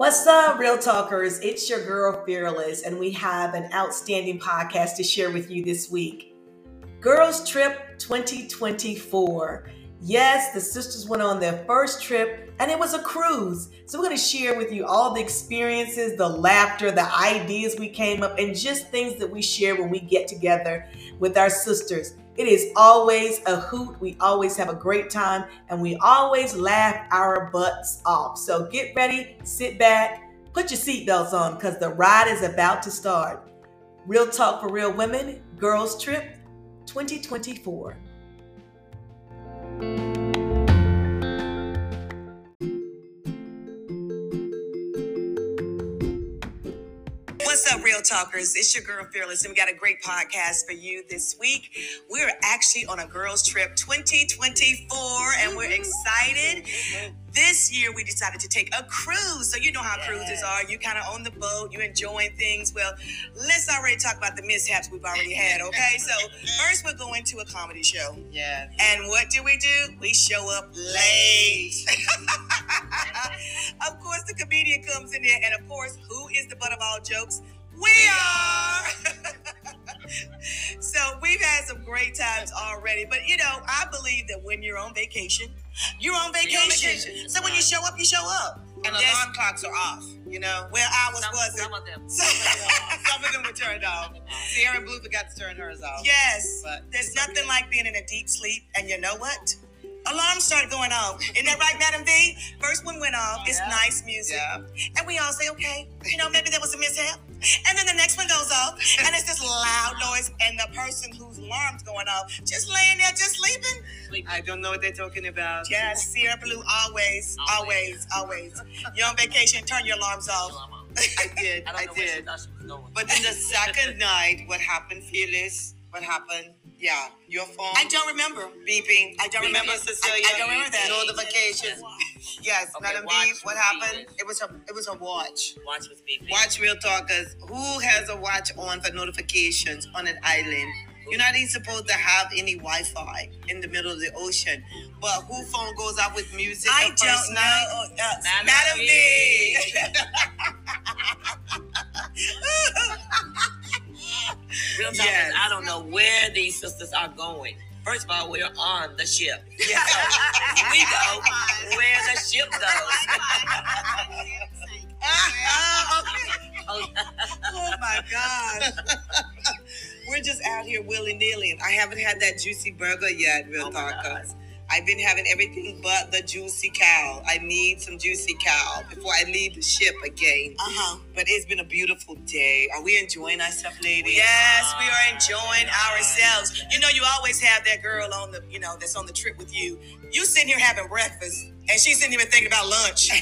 What's up, Real Talkers? It's your girl Fearless, and we have an outstanding podcast to share with you this week. Girls Trip 2024. Yes, the sisters went on their first trip, and it was a cruise. So, we're going to share with you all the experiences, the laughter, the ideas we came up, and just things that we share when we get together with our sisters. It is always a hoot. We always have a great time and we always laugh our butts off. So get ready, sit back, put your seatbelts on because the ride is about to start. Real Talk for Real Women, Girls Trip 2024. What's up, Real Talkers? It's your girl Fearless, and we got a great podcast for you this week. We're actually on a girls' trip 2024, and we're excited. This year, we decided to take a cruise. So, you know how cruises are. You kind of on the boat, you're enjoying things. Well, let's already talk about the mishaps we've already had, okay? So, first, we're going to a comedy show. Yeah. And what do we do? We show up late. of course, the comedian comes in there, and of course, who is the butt of all jokes? We are. so we've had some great times already. But you know, I believe that when you're on vacation, you're on vacation. vacation. So when you show up, you show up. And Yes. alarm clocks are off, you know? Well, ours Some, wasn't. some of them. Some of them were turned off. Sierra Blue forgot to turn hers off. Yes. But There's nothing okay. like being in a deep sleep, and you know what? Alarms start going off. Isn't that right, Madam V? First one went off. It's Yeah. nice music. Yeah. And we all say, okay, you know, maybe there was a mishap. And then the next one goes off, and it's this loud noise, and the person whose alarm's going off just laying there, just sleeping. I don't know what they're talking about. Yes, Sierra Blue, always, always, always. You're on vacation, turn your alarms off. I did. I I know where she did. thought she was going. But then the second night, what happened, Phyllis? What happened? Yeah, your phone I don't remember. beeping. I don't Remember, remember. Cecilia? I- I don't remember that. Notifications. Yes, Okay, Madam V. watch What was happened? beeping. It was a it was a watch. Watch was beeping. Watch Real Talkers. Who has a watch on for notifications on an island? You're not even supposed to have any Wi-Fi in the middle of the ocean. But who phone goes out with music? I the first don't know. night? Uh, Madam Madam V. Real talk Yes. I don't know where these sisters are going. First of all, we're on the ship. Yeah. we go where the ship goes. oh my God. We're just out here willy nilly. I haven't had that juicy burger yet, Real Oh Talkers. I've been having everything but the juicy cow. I need some juicy cow before I leave the ship again. Uh-huh. But it's been a beautiful day. Are we enjoying ourselves, ladies? Yes, we are enjoying ourselves. You know, you always have that girl on the, you know, that's on the trip with you. You sitting here having breakfast, and she's sitting here thinking about lunch.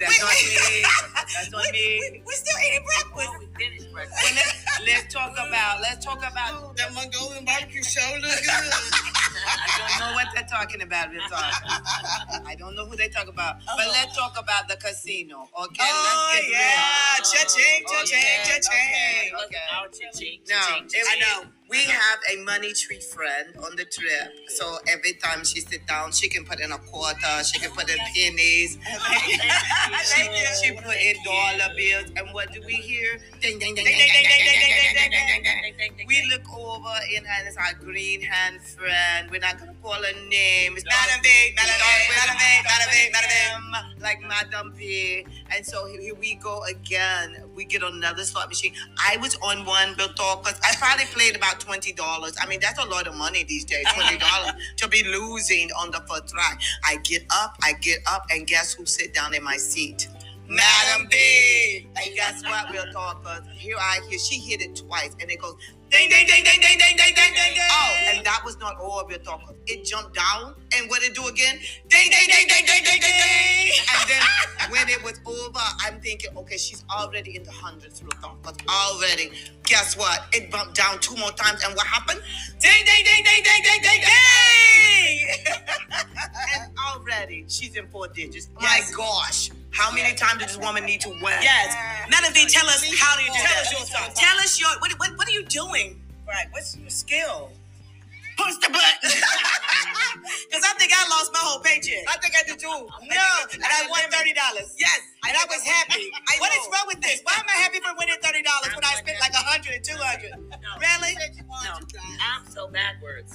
That's We- on me. That's on we, me. we, we're still eating breakfast. Well, we finished Well, breakfast. let's, let's talk about let's talk about that Mongolian barbecue show look good. I don't know what they're talking about. Real. I don't know who they talk about, but Uh-huh. let's talk about the casino. Okay, Oh, let's get yeah. real. Cha-ching, cha-ching, cha-ching. Look Okay. at our cha-ching, Now, cha-ching, it- I know. We have a money tree friend on the trip, so every time she sit down, she can put in a quarter, she can put in pennies, she, she put in dollar bills, and what do we hear? Ding, ding, ding, ding, ding, ding, ding, ding, ding, ding, ding. We look over in her, it's our green hand friend. We're not gonna call her name. It's Madam V, Madam V, Madam V, Madam V, Madam V. Like Madam V. And so here we go again. We get on another slot machine. I was on one, Bill Talkers. I probably played about twenty dollars. I mean, that's a lot of money these days. Twenty dollars to be losing on the first try. I get up, I get up, and guess who sit down in my seat? Madam V. And guess what, Real Talkers? Here I hear she hit it twice, and it goes ding, ding, ding, ding, ding, ding, ding, ding, ding, ding. Oh, and that was not all Real Talkers. It jumped down, and what it do again? Ding, ding, ding, ding, ding, ding, ding, ding. And then when it was over, I'm thinking, okay, she's already in the hundreds, Real Talkers. Already. Guess what? It bumped down two more times, and what happened? Ding, ding, ding, ding, ding, ding, ding, ding. And already she's in four digits. Yes. My gosh. How many times does this woman need to win? Yes. Madam V, tell us how do you do Tell us your song. Tell us your what, what, what are you doing? Right. What's your skill? Push the button. Because I think I lost my whole paycheck. I think I did too. No, and I won thirty dollars. Yes. And I was happy. I What is wrong with this? Why am I happy for winning thirty dollars when I spent like a hundred and two hundred? Really? No, I'm so backwards.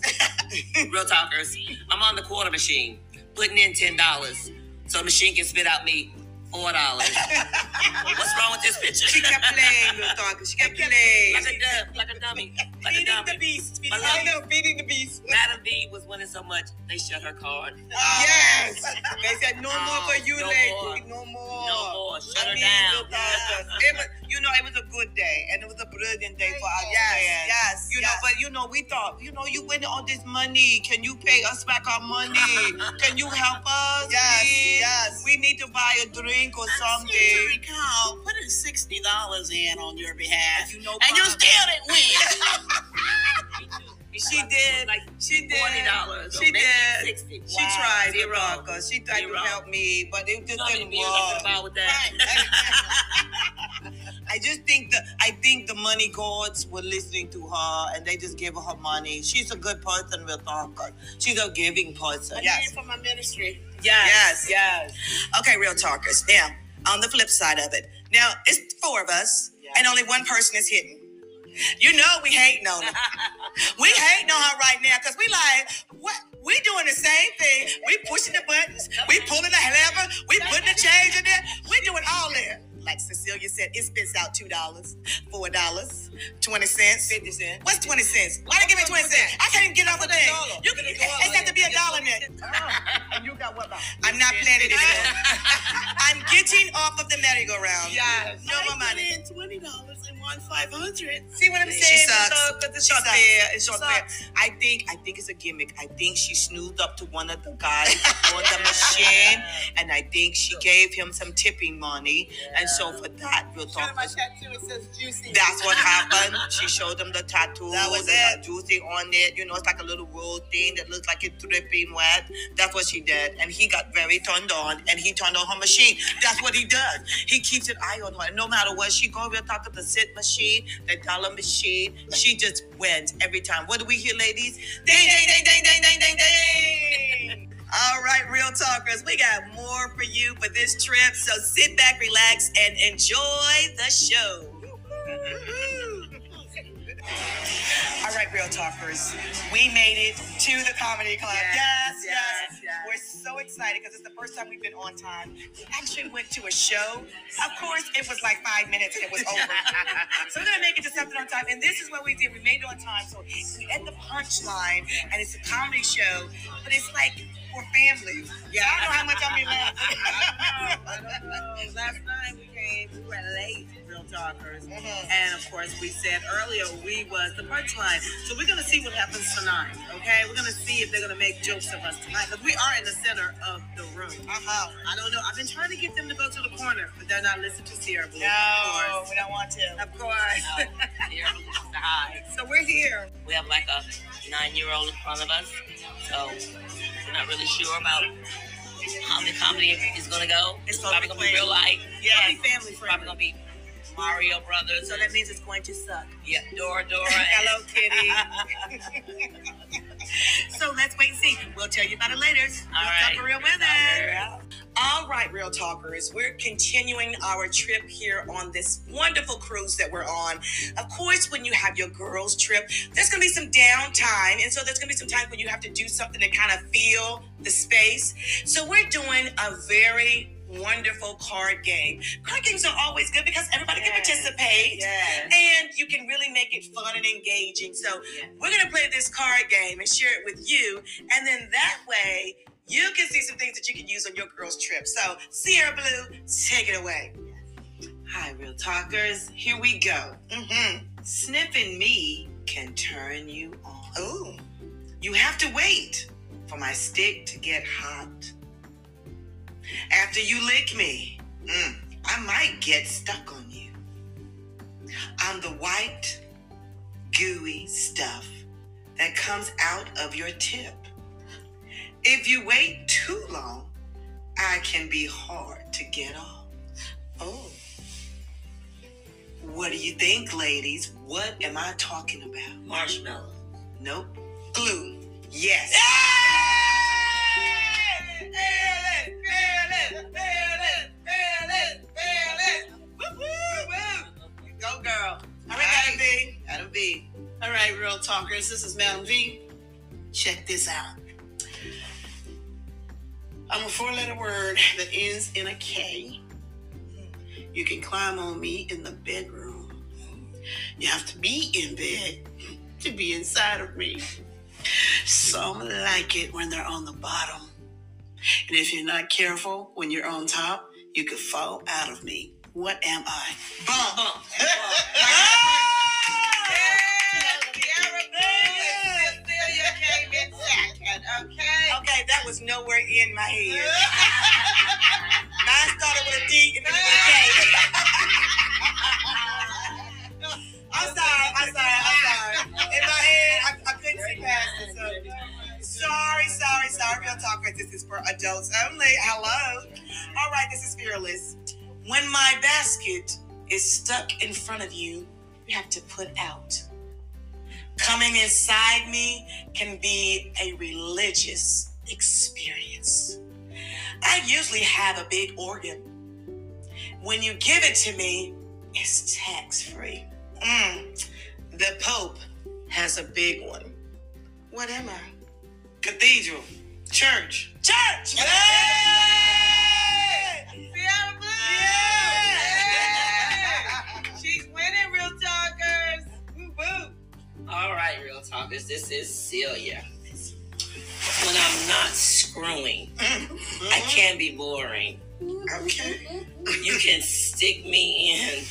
Real talkers. I'm on the quarter machine, putting in ten dollars, so the machine can spit out me four dollars. What's wrong with this picture? She kept playing, real talk. She kept playing. like a dumb, like a dummy, like Feeding the dummy. beast. Feeding I know, feeding the beast. Madam V was winning so much they shut her card. Yes. They said no more for um, you, No lady. No more. No more. Shut I her mean, down. real talk. It was, you know, it was a good day, and it was a brilliant day for us. Yes, fans. yes, You yes. know, but you know, we thought, you know, you win all this money. Can you pay us back our money? Can you help us? Yes, please? yes. We need to buy a drink or I seem to something. recall putting sixty dollars in on your behalf, You know, and you Bob- still didn't win. She did. Like She did. forty dollars. She did. Sixty. She tried, Zero. She tried Zero. to help me, but it just You know how many didn't views I could work. with that? I just think the I think the money gods were listening to her and they just gave her her money. She's a good person, we'll talk. She's a giving person. I Yes. for my ministry. Yes. Yes. Okay, real talkers. Now, on the flip side of it, now it's four of us, and only one person is hidden. You know we hating on her. we hating on her right now because we like, what? We doing the same thing. We pushing the buttons. We pulling the lever. We putting the change in there. We doing all that. Like Cecilia said, it spits out two dollars, four dollars, twenty cents, fifty cents. What's twenty cents? Why they give me twenty cents? I can't even get off the thing. You can, it has got to be a dollar in there. Uh-huh. And you got what about? I'm not playing it anymore. I'm getting off of the merry-go-round. Yes. No more money. in twenty dollars and won five hundred. See what I'm She saying? sucks. Because it's She not sucks. fair. It's She not fair. I think I think it's a gimmick. I think she snoozed up to one of the guys on the machine, and I think she gave him some tipping money. And so for that, we'll talk. tattoo. It says juicy. That's what happened. She showed him the tattoo. That was it. Juicy on it. You know, it's like a little roll thing that looks like it's dripping wet. That's what she did. And he got very turned on and he turned on her machine. That's what he does. He keeps an eye on her. And no matter where she goes, we'll talk to the sit machine, the dollar machine. She just wins every time. What do we hear, ladies? Ding, ding, ding, ding, ding, ding, ding, ding. All right, real talkers, we got more for you for this trip. So sit back, relax, and enjoy the show. All right, real talkers, we made it to the comedy club. Yes, yes. yes, yes. We're so excited because it's the first time we've been on time. We actually went to a show. Of course, it was like five minutes and it was over. so we're gonna make it to something on time. And this is what we did. We made it on time. So we at the punchline, and it's a comedy show, but it's like for families. Yeah, I don't know how much I'm laughing. I don't know. Last night we came, we were late, real talkers. Mhm. And of course, we said earlier we was the punchline. So we're gonna see what happens tonight. Okay, we're gonna see if they're gonna make jokes of us tonight because we are in the center of the room. Uh-huh. I don't know. I've been trying to get them to go to the corner, but they're not listening to Sierra Blue. No, we don't want to. course. Of course. High. so we're here. We have like a nine-year-old in front of us, so we're not really sure about how the comedy is gonna go. It's It's gonna probably be gonna be real light. Yes. Happy family It's probably friendly. gonna be Mario Brothers. So that means it's going to suck. yeah, Dora Dora. Hello, Kitty. so let's wait and see. We'll tell you about it later. All Real right. Real Weather. All right, Real Talkers, we're continuing our trip here on this wonderful cruise that we're on. Of course, when you have your girls' trip, there's going to be some downtime. And so there's going to be some time when you have to do something to kind of feel the space. So we're doing a very wonderful card game. Card games are always good because everybody can participate. Yes. And you can really make it fun and engaging. So we're gonna play this card game and share it with you, and then that way you can see some things that you can use on your girls' trip. So Sierra Blue, take it away. Hi, real talkers. Here we go. Mm-hmm. Sniffing me can turn you on. Ooh. You have to wait for my stick to get hot. After you lick me, mm, I might get stuck on you. I'm the white, gooey stuff that comes out of your tip. If you wait too long, I can be hard to get off. Oh. What do you think, ladies? What am I talking about? Marshmallow. Nope. Glue. Yes. Go, girl. All right, Madam V. All right, real talkers. This is Madam V. Check this out. I'm a four letter word that ends in a K. You can climb on me in the bedroom. You have to be in bed to be inside of me. Some like it when they're on the bottom. And if you're not careful when you're on top, you could fall out of me. What am I? Bump. Bump. Okay, that was nowhere in my head. Mine started with a D and then with a K. I'm sorry, I'm sorry, I'm sorry. In my head, I, I couldn't see past it. So. Sorry, sorry, sorry. Real talk. This is for adults only. Hello. All right, this is fearless. When my basket is stuck in front of you, you have to put out. Coming inside me can be a religious experience. I usually have a big organ. When you give it to me, it's tax free. Mm. The Pope has a big one. What am I? Cathedral. Church. Church! Hey! Sierra Blue! Yeah! She's winning, real talkers. Woo woo. All right, real talkers. This is Celia. When I'm not screwing, I can be boring. Okay. You can stick me in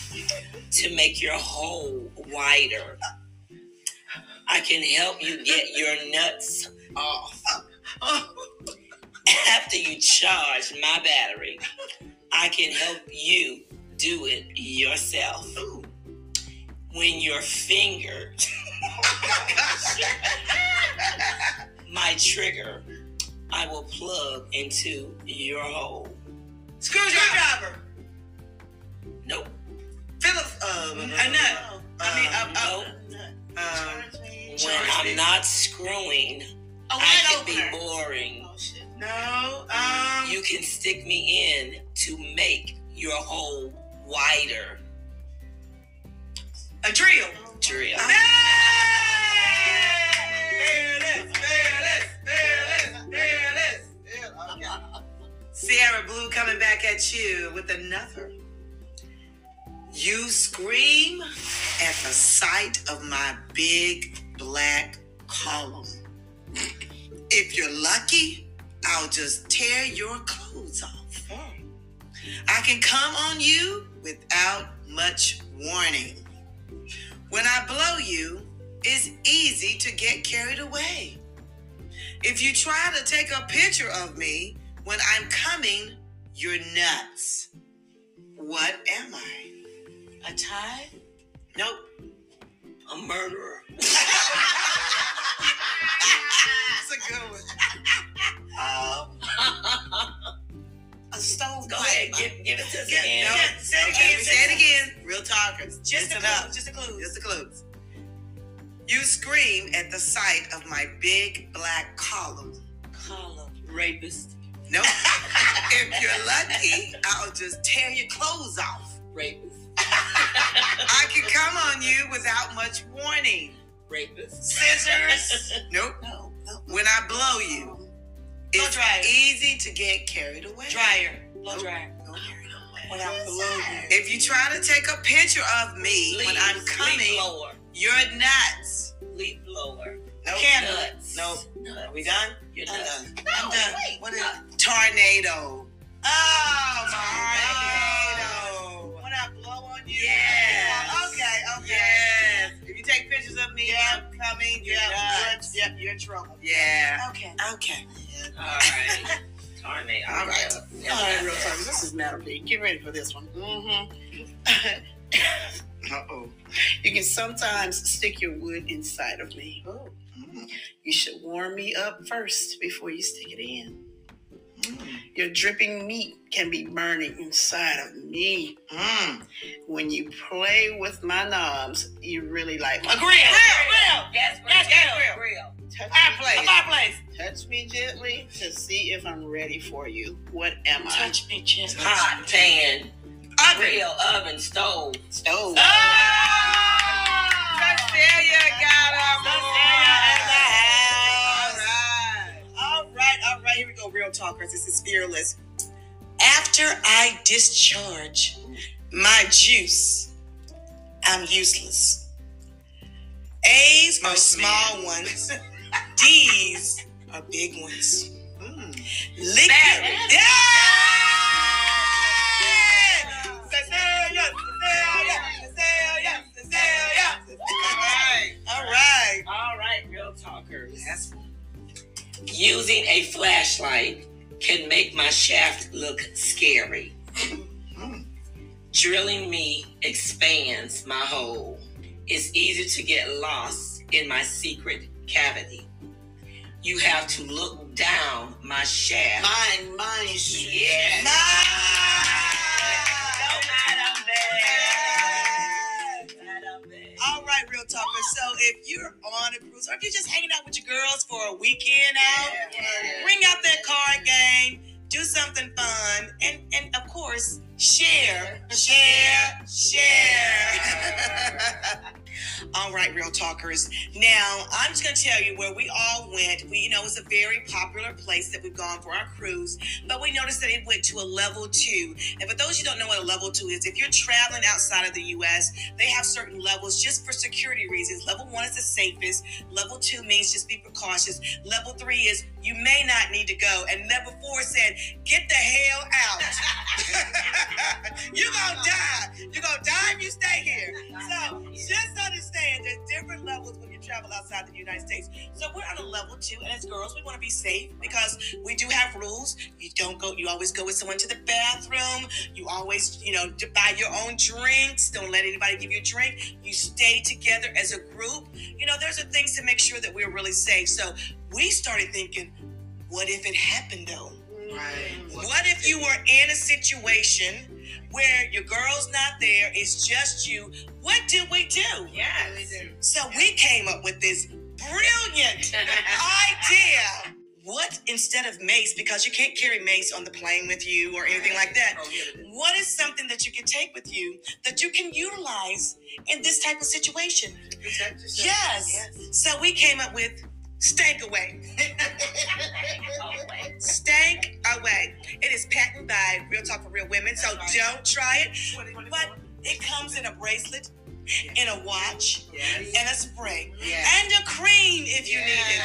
to make your hole wider. I can help you get your nuts off. After you charge my battery, I can help you do it yourself. When your finger, my trigger, I will plug into your hole. Screwdriver. Nope. Phillips. Uh, a nut. I mean, uh, uh, um, When I'm not screwing, I can be boring. Oh shit. no. Um, You can stick me in to make your hole wider. a drill. Drill. Sierra Blue coming back at you with another. You scream at the sight of my big black column. If you're lucky, I'll just tear your clothes off. I can come on you without much warning. When I blow you, it's easy to get carried away. If you try to take a picture of me when I'm coming, you're nuts. What am I? A tie? Nope. A murderer. That's a good one. Um, a stove Go ahead, give, give it to us Yeah, again. no, Yeah, say it okay, again, say it again. Real talkers. Just a clue. up. Just a clue. Just the clues. You scream at the sight of my big black column. Column. Rapist. Nope. if you're lucky, I'll just tear your clothes off. Rapist. I can come on you without much warning. Rapist. Scissors. Nope. No. No. When I blow you, Blow it's dryer. easy to get carried away. Dryer. Blow Nope. dryer. Go. When I blow you. If you try to take a picture of me when I'm Leaf coming, blower. you're nuts. Leaf blower. Nope. Nuts. Nope. Nuts. Are we done? You're I'm done. No, I'm done. wait. What is no. tornado? Oh Tornado. When I blow on you. Yes. Okay. Okay. Yes. If you take pictures of me, I'm coming. You're Yeah. nuts. You're, you're in trouble. Yeah. Okay. Okay. All right. tornado. All right. All right, real talk. This is Madam V. Get ready for this one. Mm-hmm. Uh oh. You can sometimes stick your wood inside of me. You should warm me up first before you stick it in. Your dripping meat can be burning inside of me. Mm. When you play with my knobs, you really like my A grill. Grill. Gas grill. Gas Gas grill. grill. touch Fireplace. A me, fireplace. touch me gently to see if I'm ready for you. What am I? Touch me gently. Hot pan. Oven. Grill. Oven. Stove. Stove. Oh! Cecilia got got 'em. All right, all right, all right. Here we go. Real talkers. This is fearless. After I discharge my juice, I'm useless. A's are small ones. D's are big ones. Mm. Liquid. Yeah! Right. All right. All right, real talkers. Using a flashlight can make my shaft look scary. Drilling me expands my hole. It's easy to get lost in my secret cavity. You have to look down my shaft. Mine, mine. Yes. All right, real talkers. So if you're on a cruise or if you're just hanging out with your girls for a weekend out, bring out that card game, do something fun, and and of course, share, share, share. all right, real talkers. Now I'm just gonna tell you where we all went. We, you know, it's a very popular place that we've gone for our cruise, but we noticed that it went to a level two. And for those who don't know what a level two is, if you're traveling outside of the U.S., they have certain levels just for security reasons. Level one is the safest. Level two means just be precautious. Level three is you may not need to go. And level four said, get the hell out. You're gonna die. You're gonna die if you stay here. So just understand there's different levels when you travel outside the United States. So we're on a level two, and as girls, we want to be safe because we do have rules. You don't go. You always go with someone to the bathroom. You always, you know, buy your own drinks. Don't let anybody give you a drink. You stay together as a group. You know, there's a things to make sure that we're really safe. So we started thinking, what if it happened though? Right. What if you were in a situation where your girl's not there, it's just you? What do we do? Yes. So we came up with this brilliant idea. What instead of mace, because you can't carry mace on the plane with you or anything like that, what is something that you can take with you that you can utilize in this type of situation? Protect yourself. Yes. So we came up with stank away. Stank away. It is patented by Real Talk for Real Women, so don't try it. But it comes in a bracelet, in a watch, Yes. and a spray, Yes. and a cream if you need it.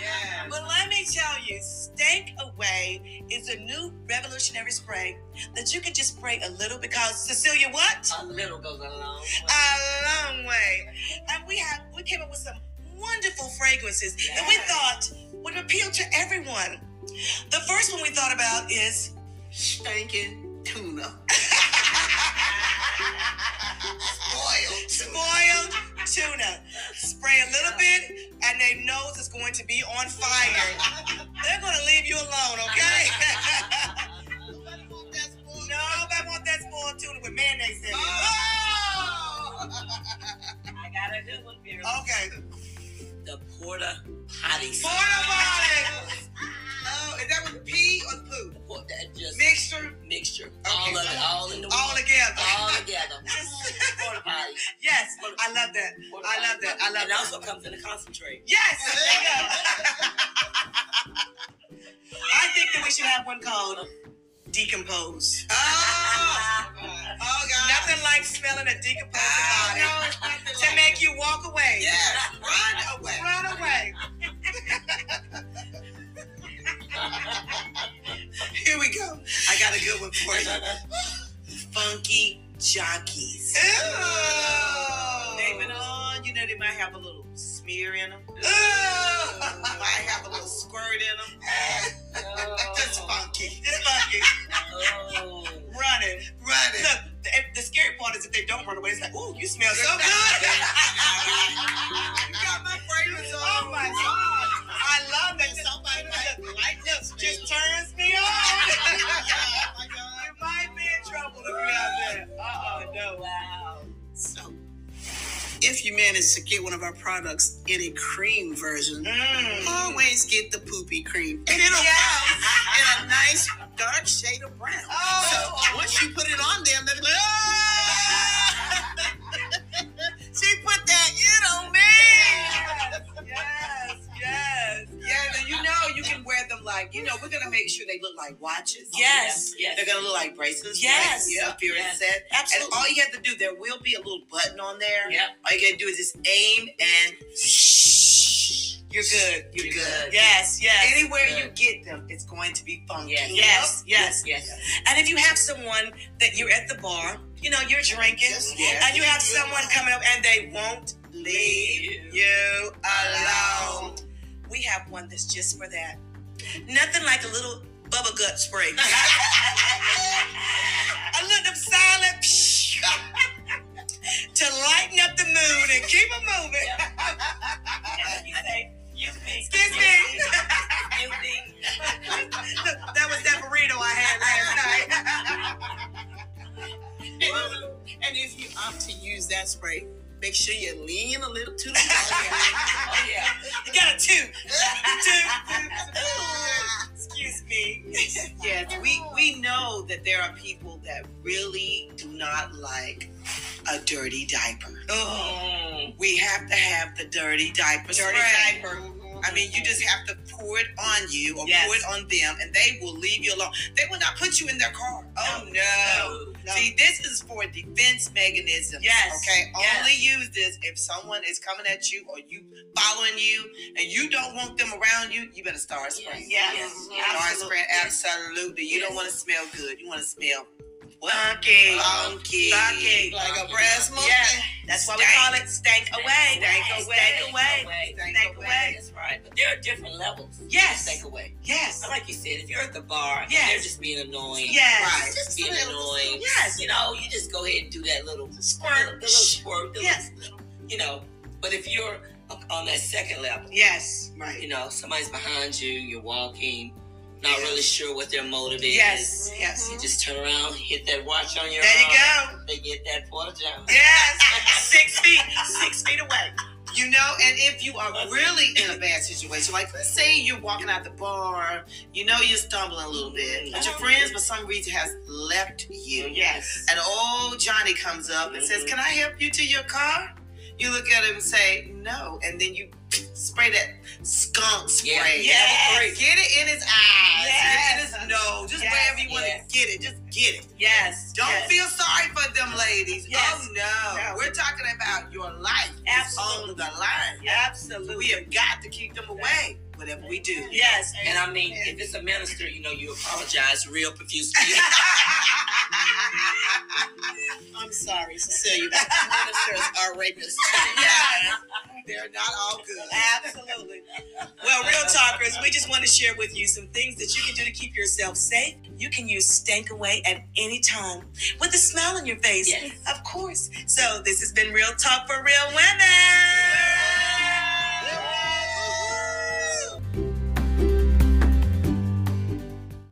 Yes. But let me tell you, Stank Away is a new revolutionary spray that you can just spray a little because Cecilia, what? A little goes a long way. A long way. And we have we came up with some wonderful fragrances that we thought would appeal to everyone. The first one we thought about is Stinking tuna. Spoiled spoiled tuna. Spray a little bit, and their nose is going to be on fire. They're going to leave you alone, okay? Nobody want that spoiled tuna with mayonnaise in it. Oh! I got a good one, Vera. Okay. The porta potty. Porta potty. Oh, is that with pee or poo? Put that just Mixture mixture. All of it, all in the all one. together. All together. Yes, I love that. I love that. I love It that. It also comes in a concentrate. Yes. I think that we should have one called decompose. Oh! Oh, God. Nothing like smelling a decomposed Oh, body no, to like make you walk away. Yes, run away. Run away. Here we go. I got a good one for you. Funky jockeys. Ew. They've been on, you know, they might have a little smear in them. Ew. Might have a little squirt in them. That's oh. funky. It's funky. Oh. Running. Running. Look, the, the scary part is if they don't run away, it's like, ooh, you smell so good. you got my fragrance on. Oh my God. I love that. Somebody might like Look, this. just turns me on. oh my God. you might be in trouble if you have that. Uh-uh, no. Wow. So, if you manage to get one of our products in a cream version, Mm. always get the poopy cream. And it'll come in a nice dark shade of brown. Oh. So once you put it on them, they're like, "Ah!" Like, you know, we're gonna make sure they look like watches. Yes. Yes. They're gonna look like bracelets. Yes. Like, yeah. Fear Yes. And Absolutely. all you have to do, there will be a little button on there. Yep. All you gotta do is just aim and shh. You're good. You're, You're good. good. Yes, yes. Anywhere you get them, it's going to be funky. Yes. Yes, yes. Yes. And if you have someone that you're at the bar, you know, you're drinking, walk and you have someone coming up and they won't leave you alone. We have one that's just for that. Nothing like a little bubble gut spray. a little silent to lighten up the mood and keep it moving. You say, excuse me. Excuse me. Excuse me. that was that burrito I had last night. And if you opt to use that spray, make sure you lean a little to the Oh, yeah. You got a two. two. Excuse me. Yes, we we know that there are people that really do not like a dirty diaper. Oh. We have to have the dirty diaper dirty spray. diaper. I mean, you just have to pour it on you or Yes. pour it on them, and they will leave you alone. They will not put you in their car. Oh no! No. See, this is for defense mechanism. Yes. Okay. Yes. Only use this if someone is coming at you or you following you, and you don't want them around you. You better start spraying. Yes. Yes. Start Absolutely. spraying. Absolutely. You don't want to smell good. You want to smell Funky. funky. Funky. Like a brass monkey. Yeah. That's why we call it stank away. Stank away. Stank away. Stank away. That's right. But there are different levels. Yes. Stank away. Yes. Like you said, if you're at the bar Yes. they're just being annoying, Yes. Right. just being annoying, Yes. you know, you just go ahead and do that little Squirt. the little squirt, Yes. little, you know. But if you're on that second level, Yes. Right. you know, somebody's behind you, you're walking, not really sure what their motive is. Yes. Yes. You just turn around, hit that watch on your There you go. They get that porta john. Yes. Six feet. Six feet away. You know, and if you are really in a bad situation, like let's say you're walking out the bar, you know you're stumbling a little bit, but your mm-hmm. friends for some reason has left you. Yes. And old Johnny comes up and says, mm-hmm. Can I help you to your car? You look at him and say, No. And then you spray that skunk spray. Yeah. Yes. Get it in his eyes, Yes. get it in his nose, just Yes. wherever you want Yes. to get it, just get it. Yes. Don't yes. feel sorry for them ladies. Yes. Oh no. No. We're talking about your life Absolutely. on the line. Absolutely. We have got to keep them away, whatever we do. Yes. And I mean, if it's a minister, you know, you apologize real profusely. I'm sorry, Cecilia. but Ministers are rapists too. Yes. They're not all good. Absolutely. Well, real talkers, we just want to share with you some things that you can do to keep yourself safe. You can use Stank Away at any time with a smile on your face. Yes. Of course. So this has been Real Talk for Real Women.